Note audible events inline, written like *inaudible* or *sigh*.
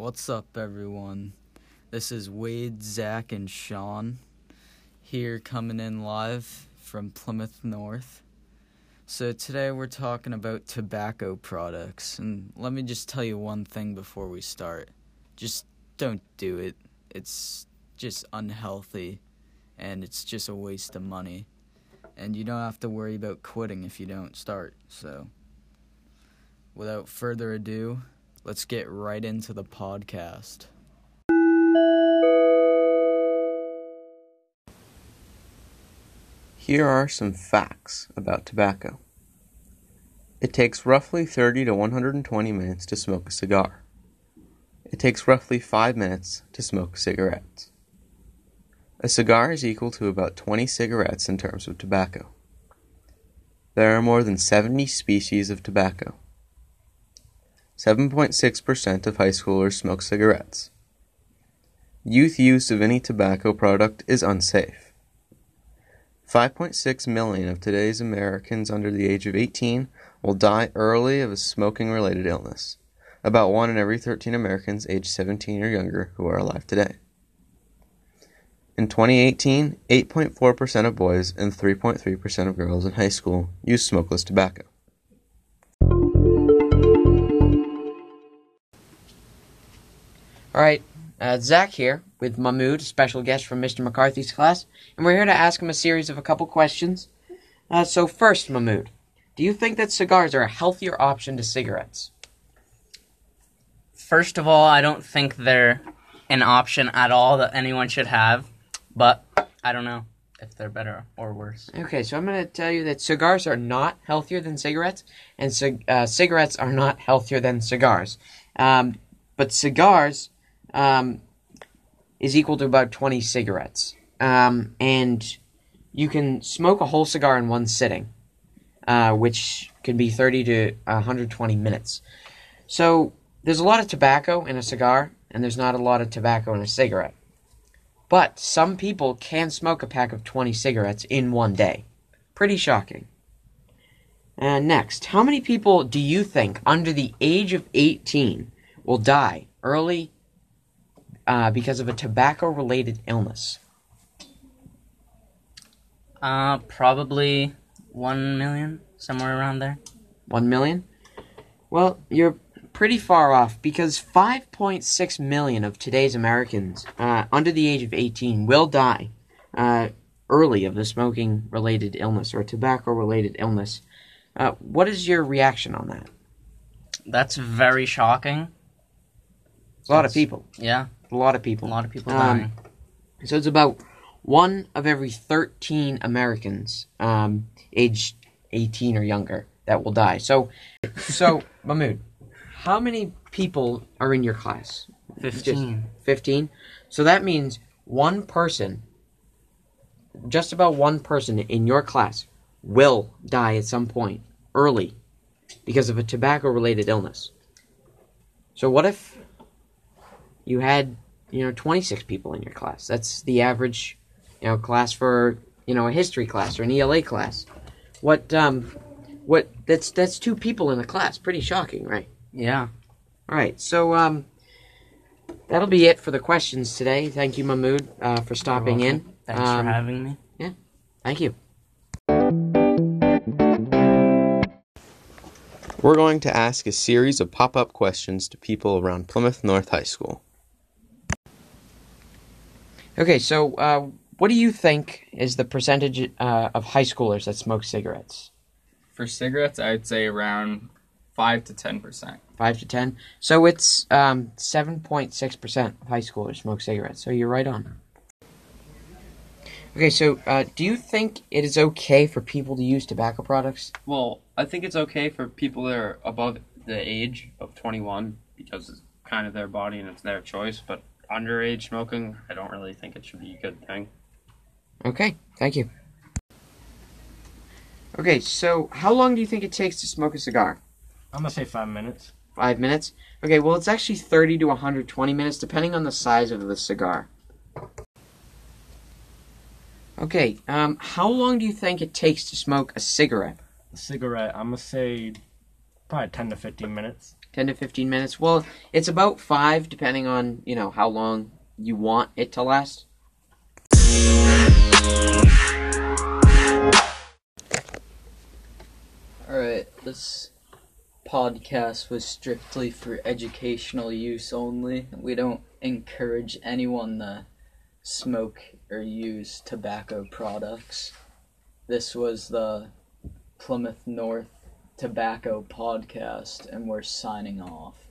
What's up, everyone? This is Wade, Zach, and Sean here coming in live from Plymouth North. So, today we're talking about tobacco products. And let me just tell you one thing before we start just don't do it. It's just unhealthy and it's just a waste of money. And you don't have to worry about quitting if you don't start. So, without further ado, let's get right into the podcast. Here are some facts about tobacco. It takes roughly 30 to 120 minutes to smoke a cigar. It takes roughly 5 minutes to smoke cigarettes. A cigar is equal to about 20 cigarettes in terms of tobacco. There are more than 70 species of tobacco. 7.6% of high schoolers smoke cigarettes. Youth use of any tobacco product is unsafe. 5.6 million of today's Americans under the age of 18 will die early of a smoking related illness, about 1 in every 13 Americans aged 17 or younger who are alive today. In 2018, 8.4% of boys and 3.3% of girls in high school used smokeless tobacco. All right, uh, Zach here with Mahmood, special guest from Mr. McCarthy's class, and we're here to ask him a series of a couple questions. Uh, so, first, Mahmood, do you think that cigars are a healthier option to cigarettes? First of all, I don't think they're an option at all that anyone should have, but I don't know if they're better or worse. Okay, so I'm going to tell you that cigars are not healthier than cigarettes, and cig- uh, cigarettes are not healthier than cigars. Um, but cigars um, is equal to about 20 cigarettes. Um, and you can smoke a whole cigar in one sitting, uh, which can be 30 to 120 minutes. So there's a lot of tobacco in a cigar, and there's not a lot of tobacco in a cigarette. But some people can smoke a pack of 20 cigarettes in one day. Pretty shocking. And next, how many people do you think under the age of 18 will die early uh, because of a tobacco related illness? Uh, probably one million, somewhere around there. 1 million? Well, you're pretty far off because 5.6 million of today's Americans uh, under the age of 18 will die uh, early of the smoking related illness or tobacco related illness. Uh, what is your reaction on that? That's very shocking. It's a lot of people. Yeah, A lot of people. a lot of people Um, dying. So it's about one of every 13 Americans um, aged 18 or younger that will die. So, so *laughs* Mahmood, how many people are in your class? Fifteen. 15. So that means one person, just about one person in your class, will die at some point early because of a tobacco related illness. So what if you had, you know, 26 people in your class? That's the average, you know, class for, you know, a history class or an ELA class. What um what that's that's two people in a class. Pretty shocking, right? Yeah. All right, so um, that'll be it for the questions today. Thank you, Mahmood, uh, for stopping in. Thanks Um, for having me. Yeah. Thank you. We're going to ask a series of pop up questions to people around Plymouth North High School. Okay, so uh, what do you think is the percentage uh, of high schoolers that smoke cigarettes? For cigarettes, I'd say around five to ten percent. Five to ten. So it's um, seven point six percent of high schoolers smoke cigarettes. So you're right on. Okay, so uh, do you think it is okay for people to use tobacco products? Well, I think it's okay for people that are above the age of 21 because it's kind of their body and it's their choice. But underage smoking, I don't really think it should be a good thing. Okay, thank you. Okay, so how long do you think it takes to smoke a cigar? I'm gonna say five minutes. Five minutes? Okay, well, it's actually 30 to 120 minutes, depending on the size of the cigar. Okay, um, how long do you think it takes to smoke a cigarette? A cigarette, I'm gonna say probably ten to fifteen minutes. 10 to 15 minutes. Well, it's about five, depending on you know how long you want it to last. Alright, this podcast was strictly for educational use only. We don't encourage anyone to smoke or use tobacco products. This was the Plymouth North Tobacco Podcast, and we're signing off.